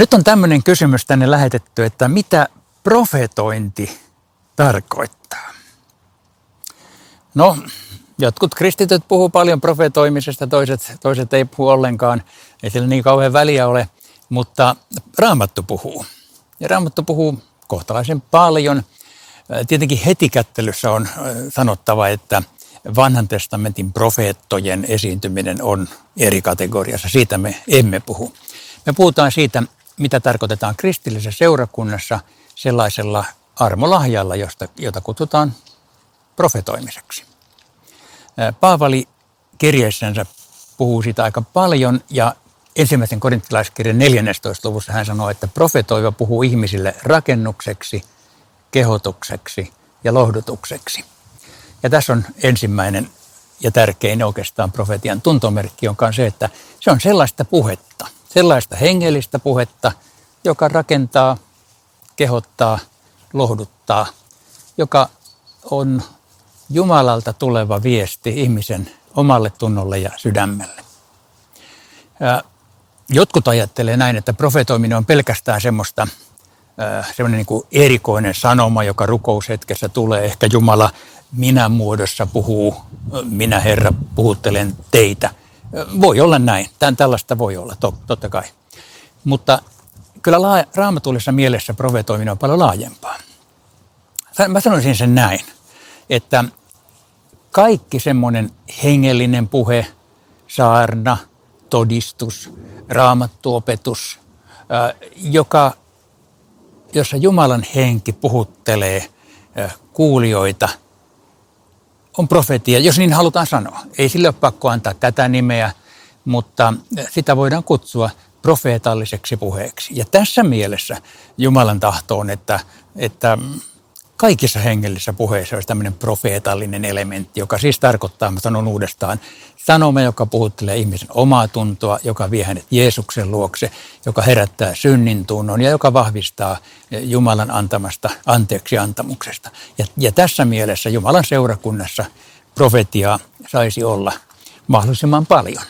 Nyt on tämmöinen kysymys tänne lähetetty, että mitä profetointi tarkoittaa? No, jotkut kristityt puhuu paljon profetoimisesta, toiset, toiset ei puhu ollenkaan. Ei sillä niin kauhean väliä ole, mutta Raamattu puhuu. Ja Raamattu puhuu kohtalaisen paljon. Tietenkin heti kättelyssä on sanottava, että vanhan testamentin profeettojen esiintyminen on eri kategoriassa. Siitä me emme puhu. Me puhutaan siitä, mitä tarkoitetaan kristillisessä seurakunnassa sellaisella armolahjalla, josta, jota kutsutaan profetoimiseksi. Paavali kirjeissänsä puhuu siitä aika paljon ja ensimmäisen korinttilaiskirjan 14. luvussa hän sanoo, että profetoiva puhuu ihmisille rakennukseksi, kehotukseksi ja lohdutukseksi. Ja tässä on ensimmäinen ja tärkein oikeastaan profetian tuntomerkki, jonka on se, että se on sellaista puhetta, sellaista hengellistä puhetta, joka rakentaa, kehottaa, lohduttaa, joka on Jumalalta tuleva viesti ihmisen omalle tunnolle ja sydämelle. Jotkut ajattelee näin, että profetoiminen on pelkästään semmoista semmoinen niin kuin erikoinen sanoma, joka rukoushetkessä tulee. Ehkä Jumala minä muodossa puhuu, minä Herra puhuttelen teitä. Voi olla näin, tämän tällaista voi olla, totta kai. Mutta kyllä raamatullisessa mielessä profetoiminen on paljon laajempaa. Mä sanoisin sen näin, että kaikki semmoinen hengellinen puhe, saarna, todistus, raamattuopetus, joka, jossa Jumalan henki puhuttelee kuulijoita, on profetia, jos niin halutaan sanoa. Ei sille ole pakko antaa tätä nimeä, mutta sitä voidaan kutsua profeetalliseksi puheeksi. Ja tässä mielessä Jumalan tahto on, että, että kaikissa hengellisissä puheissa olisi tämmöinen profeetallinen elementti, joka siis tarkoittaa, mä sanon uudestaan, sanoma, joka puhuttelee ihmisen omaa tuntoa, joka vie hänet Jeesuksen luokse, joka herättää synnin tunnon ja joka vahvistaa Jumalan antamasta anteeksi antamuksesta. Ja, ja tässä mielessä Jumalan seurakunnassa profetiaa saisi olla mahdollisimman paljon.